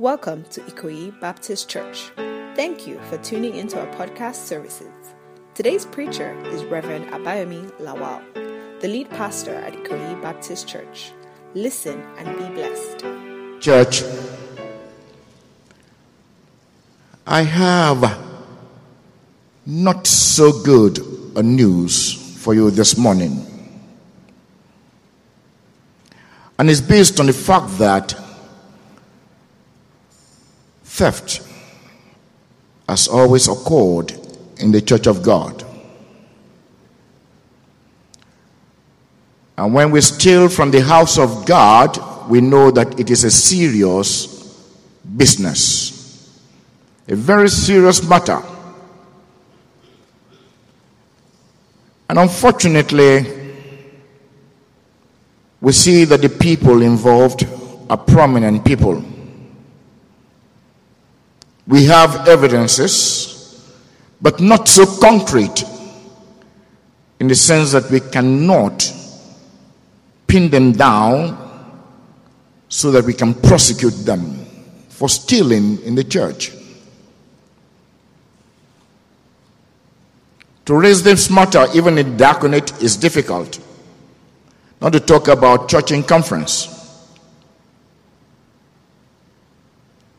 Welcome to Ikoyi Baptist Church. Thank you for tuning into our podcast services. Today's preacher is Reverend Abayomi Lawal, the lead pastor at Ikoyi Baptist Church. Listen and be blessed. Church, I have not so good a news for you this morning. And it's based on the fact that theft has always occurred in the church of God. And when we steal from the house of God, we know that it is a serious business, a very serious matter. And unfortunately, we see that the people involved are prominent people. We have evidences, but not so concrete in the sense that we cannot pin them down so that we can prosecute them for stealing in the church. To raise this matter, even in diaconate, is difficult. Not to talk about church in conference.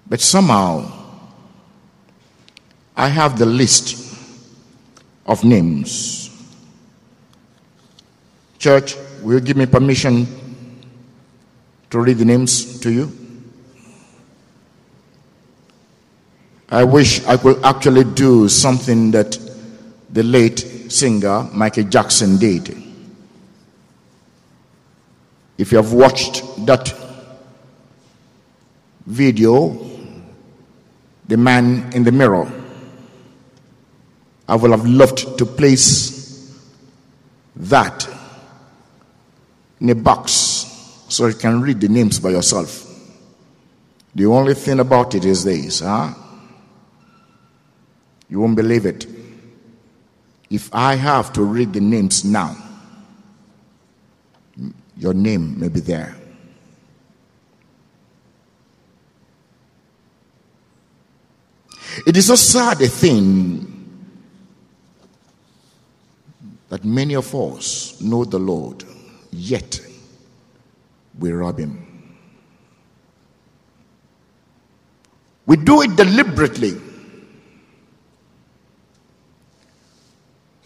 But somehow, I have the list of names. Church, will you give me permission to read the names to you? I wish I could actually do something that the late singer Michael Jackson did. If you have watched that video, The Man in the Mirror, I would have loved to place that in a box so you can read the names by yourself. The only thing about it is this, huh? You won't believe it. If I have to read the names now, your name may be there. It is so sad a thing that many of us know the Lord, yet we rob Him. We do it deliberately.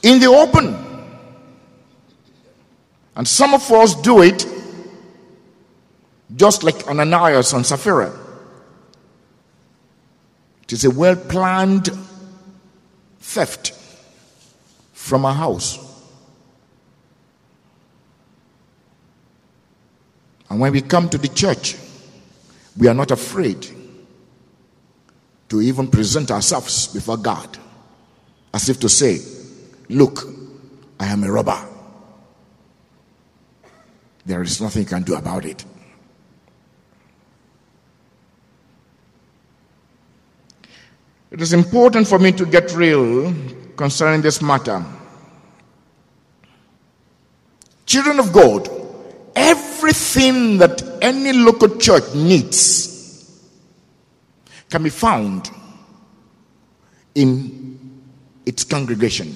In the open. And some of us do it just like Ananias and Sapphira. It is a well planned theft from a house. And when we come to the church, we are not afraid to even present ourselves before God as if to say, Look, I am a robber. There is nothing you can do about it. It is important for me to get real concerning this matter. Children of God, everything that any local church needs can be found in its congregation.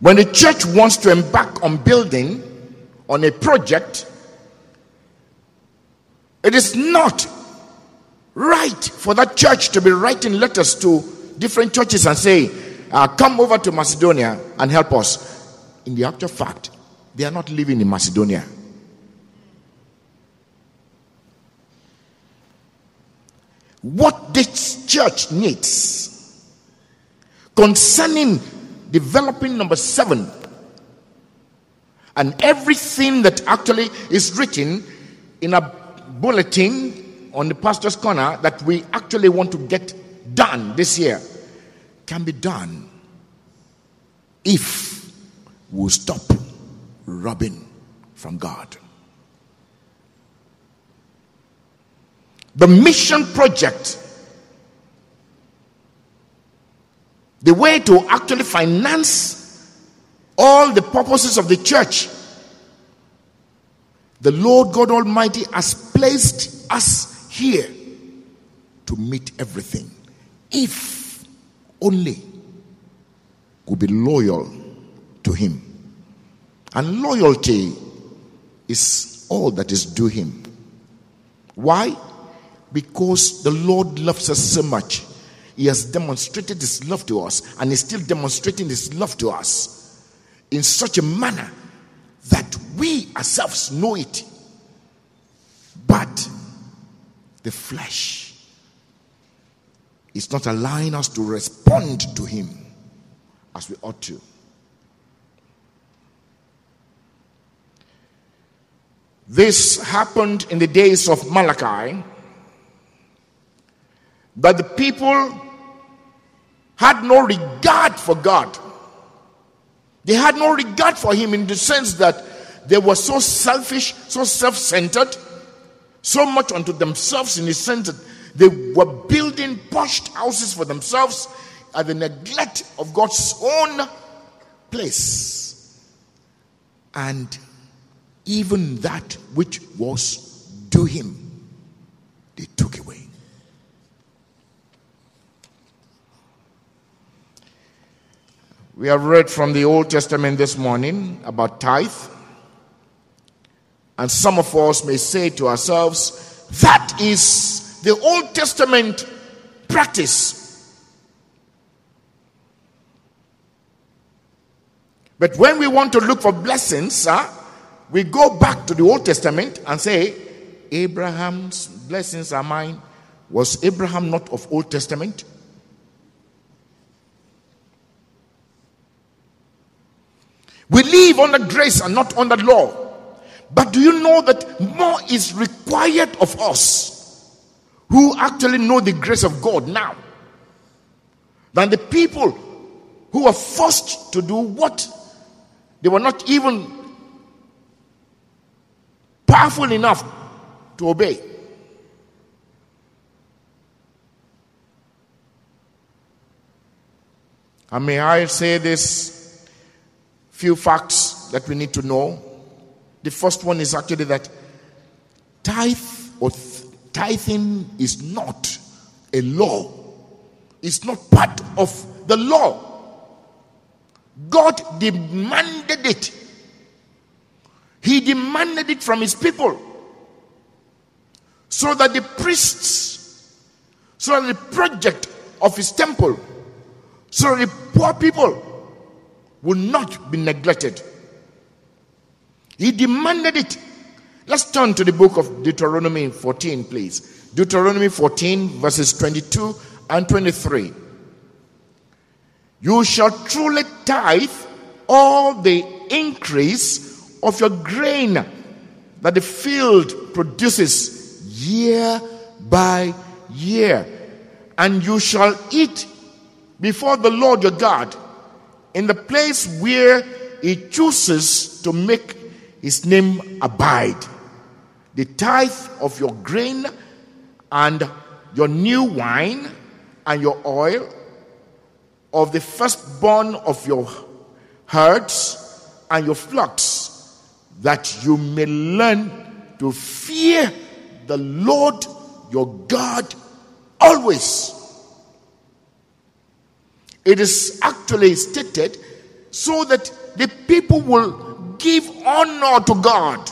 When the church wants to embark on building on a project, it is not right for that church to be writing letters to different churches and say, uh, Come over to Macedonia and help us. In the actual fact, they are not living in Macedonia. What this church needs concerning developing number seven and everything that actually is written in a bulletin on the pastor's corner that we actually want to get done this year can be done if we stop robbing from God. The mission project, the way to actually finance all the purposes of the church, the Lord God Almighty has placed us here to meet everything. If only we could be loyal to Him. And loyalty is all that is due Him. Why? Because the Lord loves us so much. He has demonstrated His love to us and is still demonstrating His love to us in such a manner that we ourselves know it. But the flesh is not allowing us to respond to Him as we ought to. This happened in the days of Malachi, but the people had no regard for God. They had no regard for Him in the sense that they were so selfish, so self centered, so much unto themselves in the sense that they were building posh houses for themselves at the neglect of God's own place. And even that which was due him, they took away. We have read from the Old Testament this morning about tithe. And some of us may say to ourselves, that is the Old Testament practice. But when we want to look for blessings, uh, we go back to the Old Testament and say, Abraham's blessings are mine. Was Abraham not of Old Testament? We live under grace and not under law. But do you know that more is required of us who actually know the grace of God now than the people who were forced to do what they were not even powerful enough to obey. And may I say this few facts that we need to know. The first one is actually that tithe or tithing is not a law, it's not part of the law. God demanded it demanded it from his people. So that the priests, so that the project of his temple, so that the poor people will not be neglected. He demanded it. Let's turn to the book of Deuteronomy 14, please. Deuteronomy 14, verses 22 and 23. You shall truly tithe all the increase of your grain that the field produces year by year. And you shall eat before the Lord your God in the place where he chooses to make his name abide. The tithe of your grain and your new wine and your oil, of the firstborn of your herds and your flocks that you may learn to fear the Lord your God always. It is actually stated so that the people will give honor to God.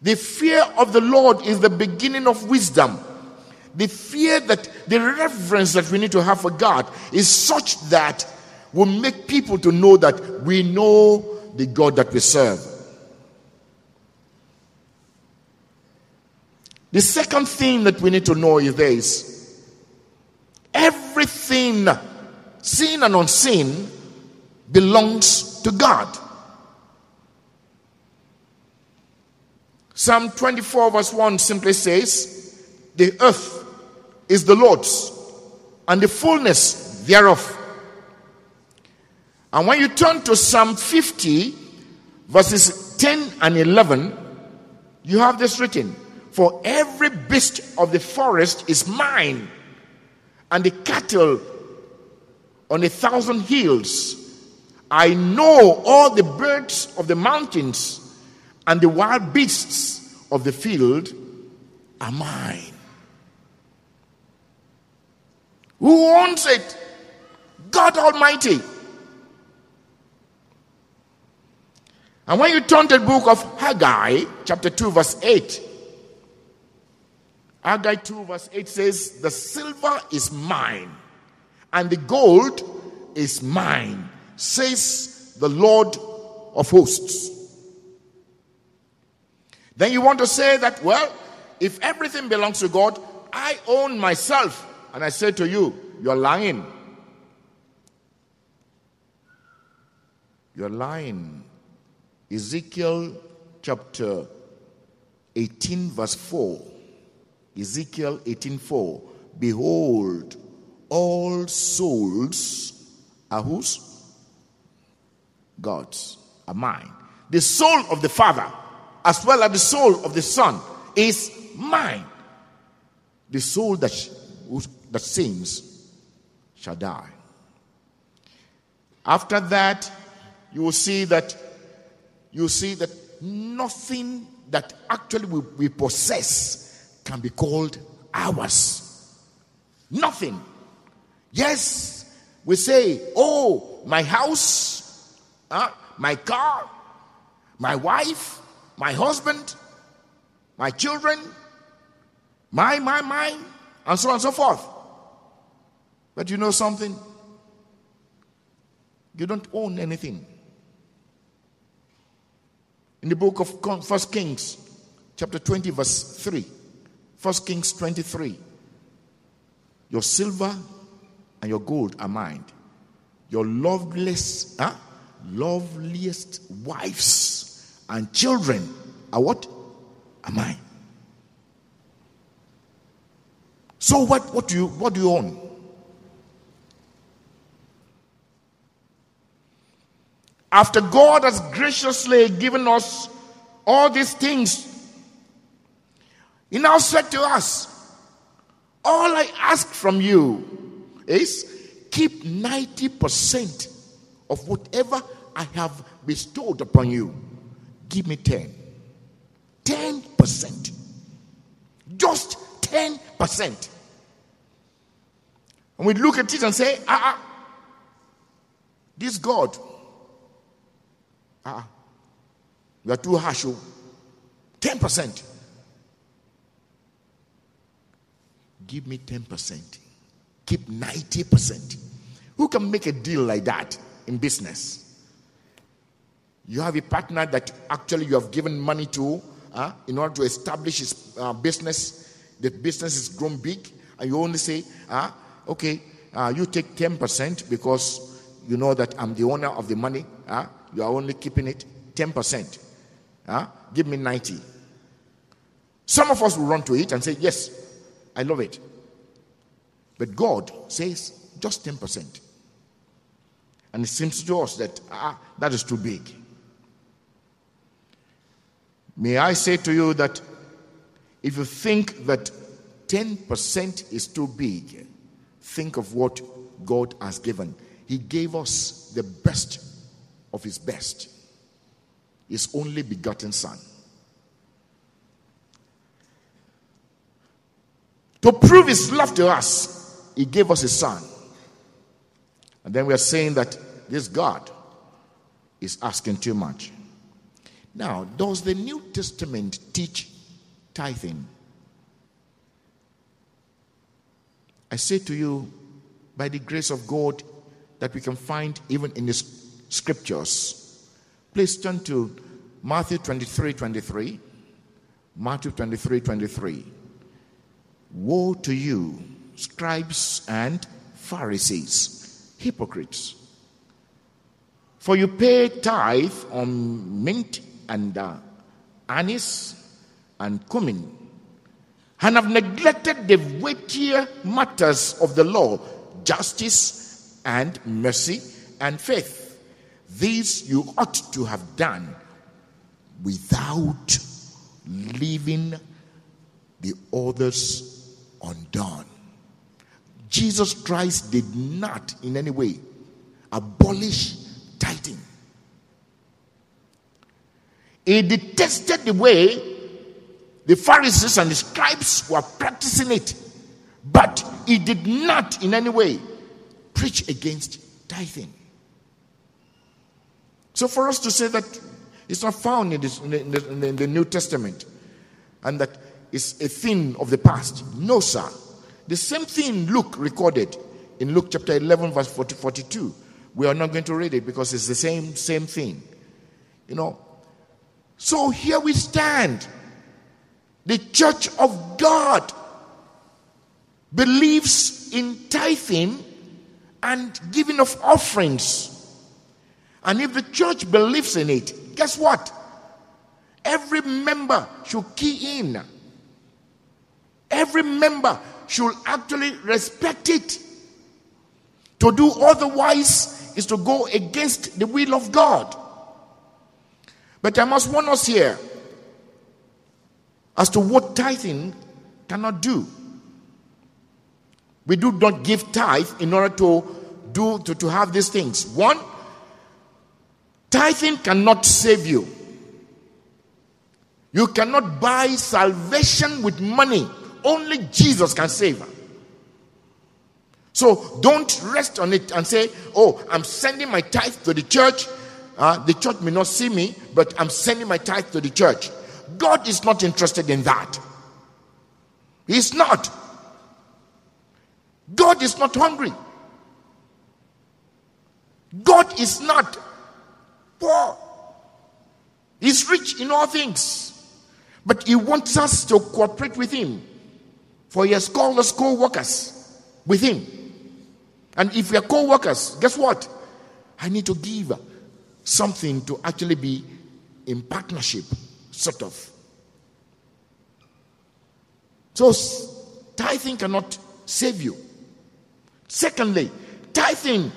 The fear of the Lord is the beginning of wisdom. The fear that, the reverence that we need to have for God is such that will make people to know that we know the God that we serve. The second thing that we need to know is this everything, seen and unseen, belongs to God. Psalm 24, verse 1 simply says, The earth is the Lord's, and the fullness thereof and when you turn to Psalm 50, verses 10 and 11, you have this written For every beast of the forest is mine, and the cattle on a thousand hills. I know all the birds of the mountains and the wild beasts of the field are mine. Who owns it? God Almighty. And when you turn to the book of Haggai, chapter 2, verse 8, Haggai 2, verse 8 says, The silver is mine, and the gold is mine, says the Lord of hosts. Then you want to say that, well, if everything belongs to God, I own myself. And I say to you, you're lying. You're lying. Ezekiel chapter 18, verse 4. Ezekiel 18, 4. Behold, all souls are whose? God's, are mine. The soul of the Father, as well as the soul of the Son, is mine. The soul that, that sins shall die. After that, you will see that you see that nothing that actually we, we possess can be called ours. Nothing. Yes, we say, oh, my house, uh, my car, my wife, my husband, my children, my, my, my, and so on and so forth. But you know something? You don't own anything. In the book of First Kings, chapter 20, verse 3. First Kings 23. Your silver and your gold are mine. Your loveless, huh? loveliest wives and children are what? Are mine. So what, what do you what do you own? After God has graciously given us all these things, He now said to us, All I ask from you is keep 90% of whatever I have bestowed upon you. Give me 10. 10%. Just 10%. And we look at it and say, ah, ah this God Ah, you are too harsh. 10%. Give me 10%. Keep 90%. Who can make a deal like that in business? You have a partner that actually you have given money to uh, in order to establish his uh, business. The business is grown big, and you only say, uh, okay, uh, you take 10% because you know that I'm the owner of the money. Uh, you are only keeping it 10%. Huh? Give me 90. Some of us will run to it and say, Yes, I love it. But God says just 10%. And it seems to us that ah, that is too big. May I say to you that if you think that 10% is too big, think of what God has given. He gave us the best of his best, his only begotten Son. To prove his love to us, he gave us his Son. And then we are saying that this God is asking too much. Now, does the New Testament teach tithing? I say to you, by the grace of God, that we can find even in this scriptures. Please turn to Matthew 23 23. Matthew 23 23. Woe to you, scribes and Pharisees, hypocrites! For you pay tithe on mint and uh, anise and cumin, and have neglected the weightier matters of the law justice and mercy and faith. This you ought to have done without leaving the others undone. Jesus Christ did not in any way abolish tithing. He detested the way the Pharisees and the scribes were practicing it, but he did not in any way preach against tithing. So, for us to say that it's not found in, this, in, the, in, the, in the New Testament and that it's a thing of the past, no, sir. The same thing Luke recorded in Luke chapter 11, verse 40, 42. We are not going to read it because it's the same, same thing. You know. So here we stand. The church of God believes in tithing and giving of offerings. And if the church believes in it, guess what? Every member should key in. Every member should actually respect it. To do otherwise is to go against the will of God. But I must warn us here as to what tithing cannot do. We do not give tithe in order to do to, to have these things. One, tithing cannot save you. You cannot buy salvation with money. Only Jesus can save. So don't rest on it and say, Oh, I'm sending my tithe to the church. Uh, the church may not see me, but I'm sending my tithe to the church. God is not interested in that. He's not. God is not hungry. God is not poor. He's rich in all things. But He wants us to cooperate with Him. For He has called us co workers with Him. And if we are co workers, guess what? I need to give something to actually be in partnership, sort of. So, tithing cannot save you. Secondly, tithing.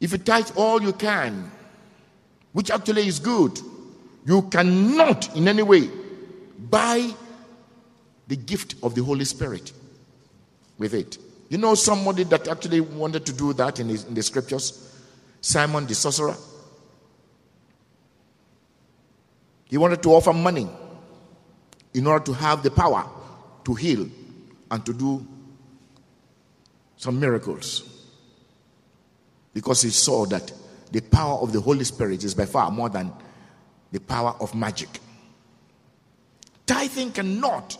If you tithe all you can, which actually is good, you cannot in any way buy the gift of the Holy Spirit with it. You know somebody that actually wanted to do that in, in the scriptures? Simon the sorcerer. He wanted to offer money in order to have the power to heal and to do some miracles. Because he saw that the power of the Holy Spirit is by far more than the power of magic. Tithing cannot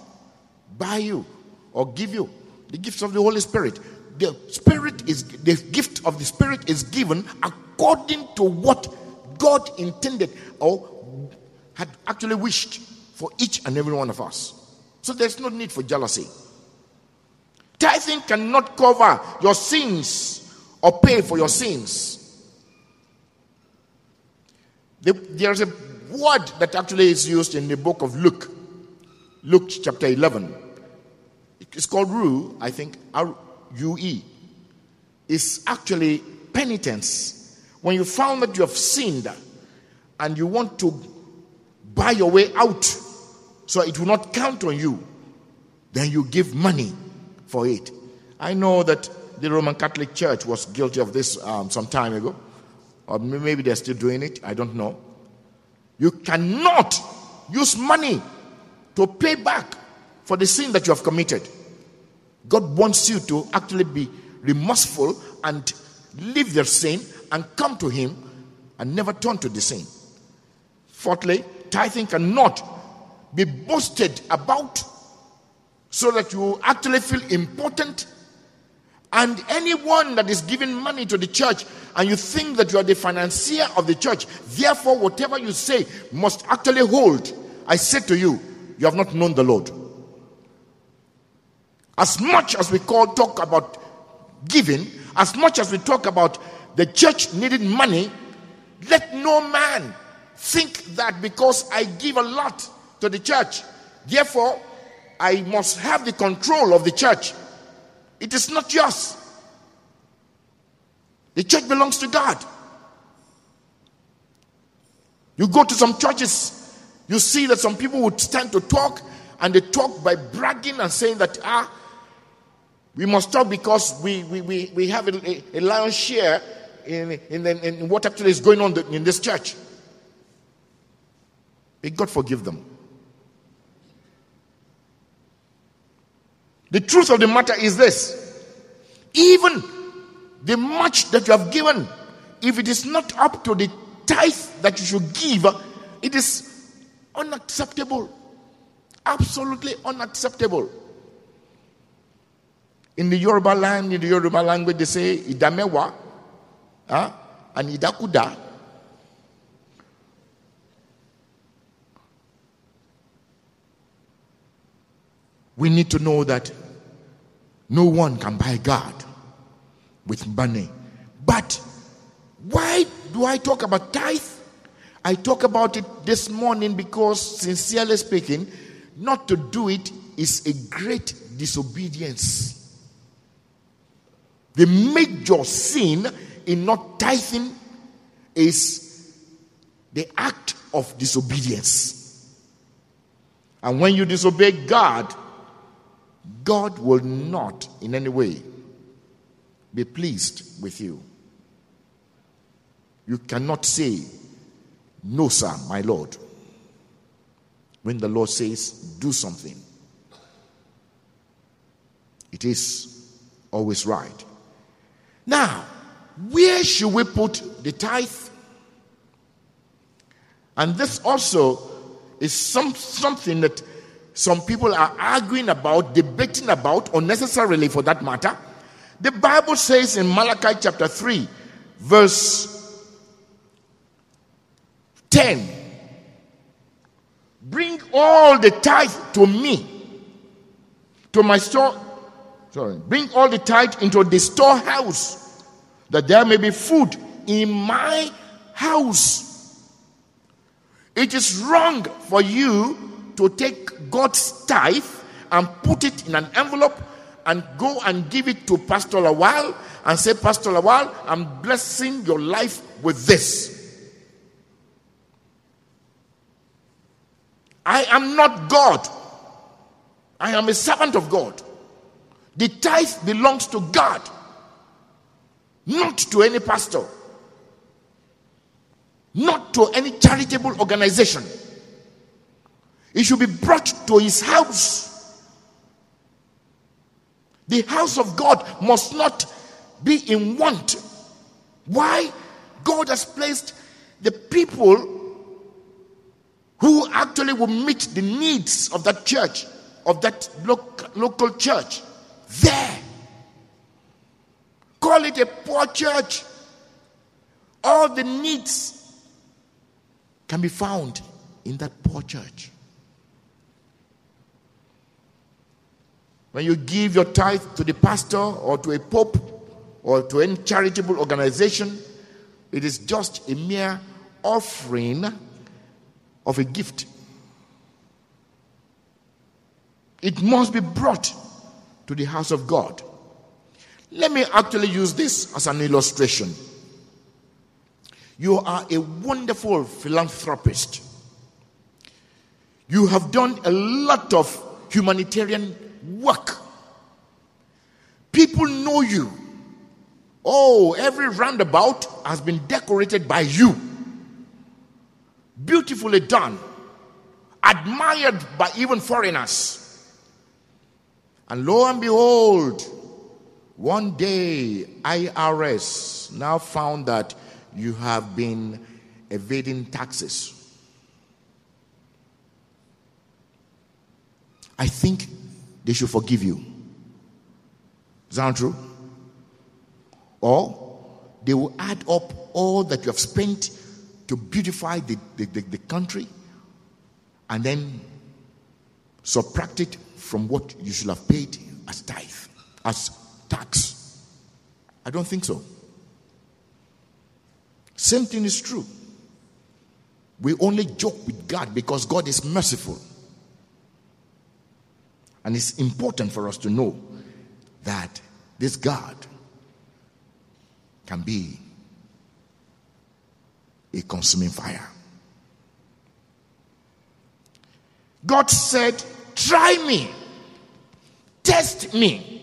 buy you or give you the gifts of the Holy Spirit. The Spirit is the gift of the Spirit is given according to what God intended or had actually wished for each and every one of us. So there's no need for jealousy. Tithing cannot cover your sins or pay for your sins. There's a word that actually is used in the book of Luke, Luke chapter 11. It's called rue, I think, R U E. It's actually penitence. When you found that you have sinned and you want to buy your way out so it will not count on you, then you give money for it. I know that the Roman Catholic Church was guilty of this um, some time ago, or maybe they're still doing it. I don't know. You cannot use money to pay back for the sin that you have committed. God wants you to actually be remorseful and leave their sin and come to Him and never turn to the sin. Fourthly, tithing cannot be boasted about so that you actually feel important. And anyone that is giving money to the church and you think that you are the financier of the church, therefore, whatever you say must actually hold. I say to you, you have not known the Lord. As much as we call talk about giving, as much as we talk about the church needing money, let no man think that because I give a lot to the church, therefore I must have the control of the church. It is not yours. The church belongs to God. You go to some churches, you see that some people would stand to talk and they talk by bragging and saying that, ah, we must talk because we, we, we, we have a, a lion's share in, in, in what actually is going on in this church. May God forgive them. The truth of the matter is this even the much that you have given, if it is not up to the tithe that you should give, it is unacceptable. Absolutely unacceptable. In the Yoruba land, in the Yoruba language, they say idamewa huh? and idakuda. We need to know that no one can buy God with money. But why do I talk about tithe? I talk about it this morning because, sincerely speaking, not to do it is a great disobedience. The major sin in not tithing is the act of disobedience. And when you disobey God, God will not in any way be pleased with you. You cannot say, No, sir, my Lord, when the Lord says, Do something. It is always right. Now, where should we put the tithe? And this also is some, something that some people are arguing about, debating about, unnecessarily for that matter. The Bible says in Malachi chapter 3, verse 10 Bring all the tithe to me, to my store. Sorry, bring all the tithe into the storehouse, that there may be food in my house. It is wrong for you to take God's tithe and put it in an envelope and go and give it to Pastor Lawal and say, Pastor Lawal, I'm blessing your life with this. I am not God. I am a servant of God. The tithe belongs to God, not to any pastor, not to any charitable organization. It should be brought to his house the house of God must not be in want. Why? God has placed the people who actually will meet the needs of that church, of that local church, there. Call it a poor church. All the needs can be found in that poor church. When you give your tithe to the pastor or to a pope or to any charitable organization, it is just a mere offering of a gift. It must be brought to the house of God. Let me actually use this as an illustration. You are a wonderful philanthropist. You have done a lot of humanitarian work. People know you. Oh, every roundabout has been decorated by you. Beautifully done. Admired by even foreigners. And lo and behold, one day IRS now found that you have been evading taxes. I think they should forgive you. Is that true? Or they will add up all that you have spent to beautify the, the, the, the country and then subtract it from what you should have paid as tithe, as tax. I don't think so. Same thing is true. We only joke with God because God is merciful. And it's important for us to know that this God can be a consuming fire. God said, Try me, test me.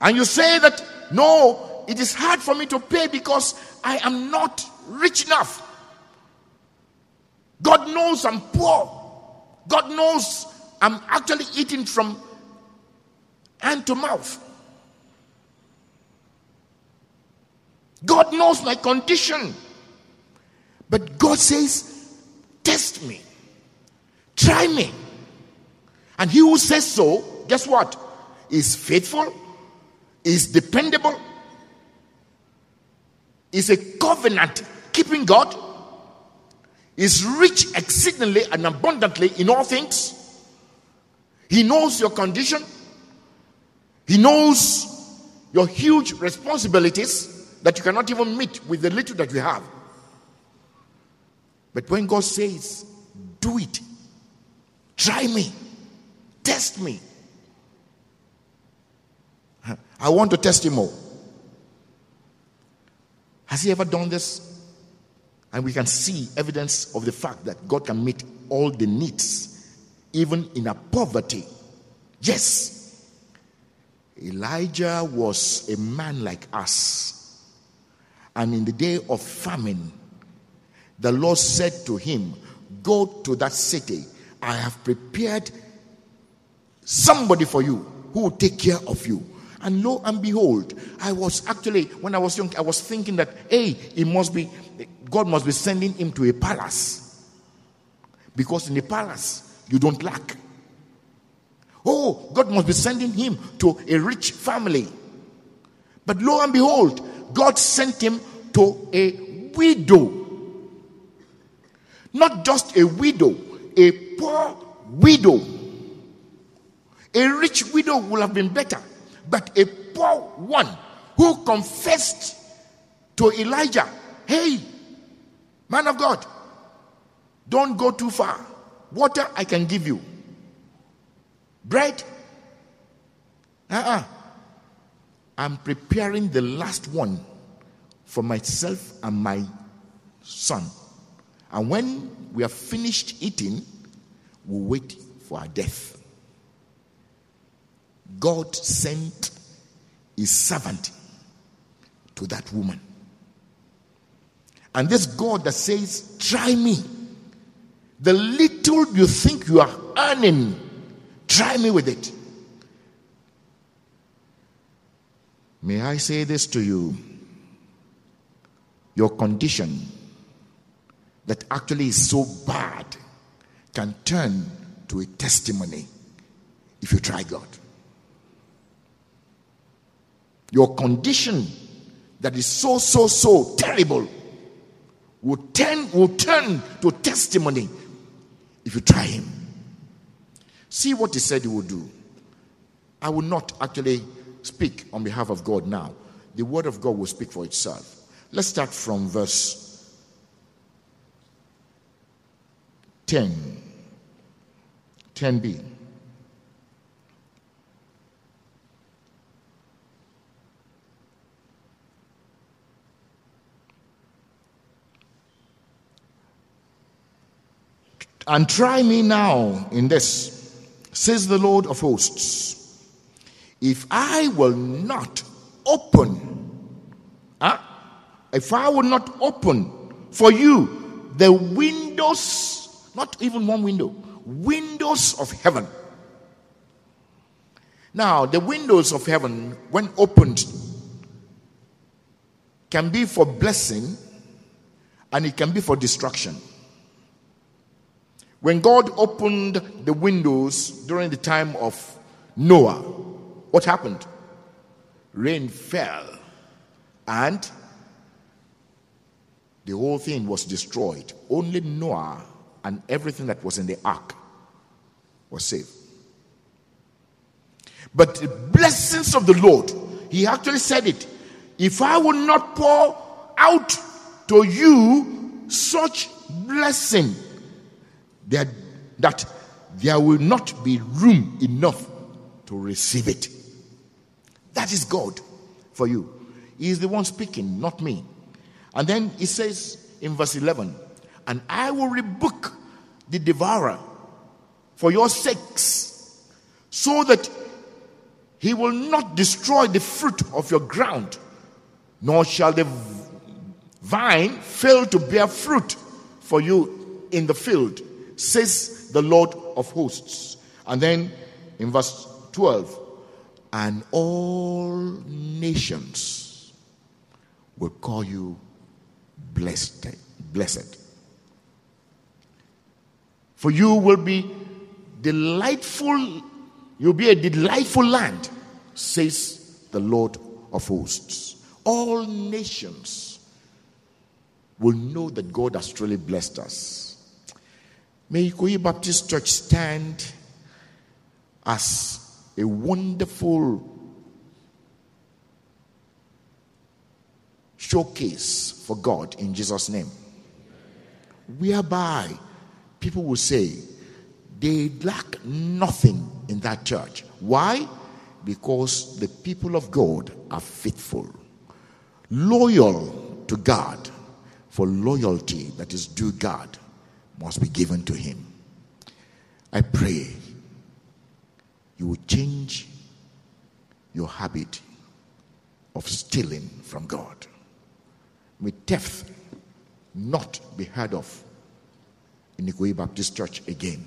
And you say that, No, it is hard for me to pay because I am not rich enough. God knows I'm poor. God knows I'm actually eating from hand to mouth. God knows my condition. But God says, Test me, try me. And he who says so, guess what? Is faithful, is dependable, is a covenant keeping God, is rich exceedingly and abundantly in all things. He knows your condition, He knows your huge responsibilities that you cannot even meet with the little that you have. But when God says, Do it, try me, test me, I want to test him more. Has he ever done this? And we can see evidence of the fact that God can meet all the needs, even in a poverty. Yes. Elijah was a man like us. And in the day of famine, the Lord said to him, Go to that city. I have prepared somebody for you who will take care of you. And lo and behold, I was actually, when I was young, I was thinking that, hey, it must be, God must be sending him to a palace. Because in a palace, you don't lack. Oh, God must be sending him to a rich family. But lo and behold, God sent him to a widow. Not just a widow, a poor widow. A rich widow would have been better but a poor one who confessed to Elijah, Hey, man of God, don't go too far. Water I can give you. Bread? Uh uh-uh. uh. I'm preparing the last one for myself and my son. And when we are finished eating, we'll wait for our death. God sent his servant to that woman. And this God that says, Try me. The little you think you are earning, try me with it. May I say this to you? Your condition that actually is so bad can turn to a testimony if you try God. Your condition that is so, so, so terrible will turn, will turn to testimony if you try him. See what he said he would do. I will not actually speak on behalf of God now. The word of God will speak for itself. Let's start from verse 10. 10b. And try me now in this, says the Lord of hosts. If I will not open, huh? if I will not open for you the windows, not even one window, windows of heaven. Now, the windows of heaven, when opened, can be for blessing and it can be for destruction. When God opened the windows during the time of Noah, what happened? Rain fell and the whole thing was destroyed. Only Noah and everything that was in the ark was saved. But the blessings of the Lord, he actually said it. If I will not pour out to you such blessing, that, that there will not be room enough to receive it. That is God for you. He is the one speaking, not me. And then he says in verse 11, And I will rebuke the devourer for your sakes, so that he will not destroy the fruit of your ground, nor shall the vine fail to bear fruit for you in the field says the Lord of hosts. And then in verse 12, and all nations will call you blessed. Blessed. For you will be delightful, you'll be a delightful land, says the Lord of hosts. All nations will know that God has truly blessed us. May Ikoyi Baptist Church stand as a wonderful showcase for God in Jesus' name. Whereby people will say they lack nothing in that church. Why? Because the people of God are faithful, loyal to God. For loyalty that is due God must be given to Him. I pray you will change your habit of stealing from God. May theft not be heard of in Ikoyi Baptist Church again.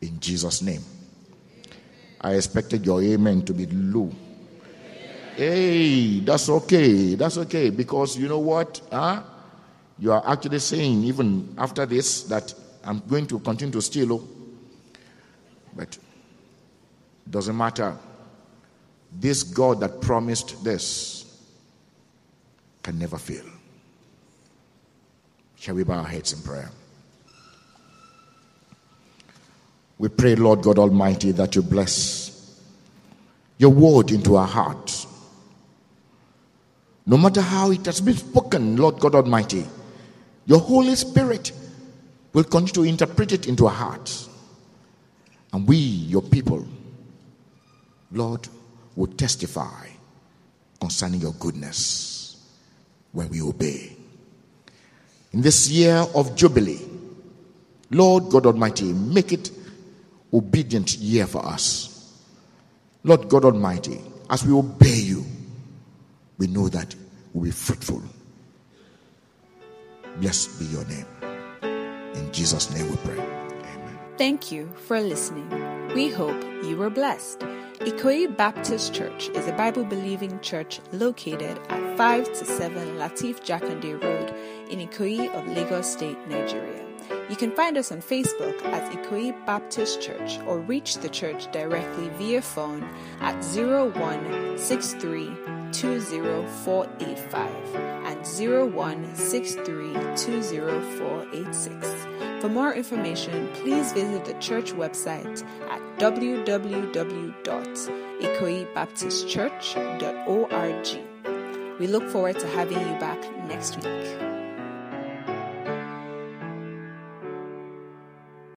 In Jesus' name. I expected your amen to be low. Hey, that's okay. That's okay. Because you know what? Huh? You are actually saying, even after this, that I'm going to continue to steal. Oh. But doesn't matter. This God that promised this can never fail. Shall we bow our heads in prayer? We pray, Lord God Almighty, that you bless your word into our hearts. No matter how it has been spoken, Lord God Almighty, your Holy Spirit will continue to interpret it into our hearts. And we, your people, Lord, will testify concerning your goodness when we obey. In this year of Jubilee, Lord God Almighty, make it obedient year for us. Lord God Almighty, as we obey you, we know that we'll be fruitful. Blessed be your name. In Jesus' name we pray. Amen. Thank you for listening. We hope you were blessed. Ikoyi Baptist Church is a Bible believing church located at 5 to 7 Lateef Jakande Road in Ikoyi of Lagos State, Nigeria. You can find us on Facebook as Ikoyi Baptist Church or reach the church directly via phone at 0163204485 and 0163204486. For more information, please visit the church website at www.ikoyibaptistchurch.org. We look forward to having you back next week.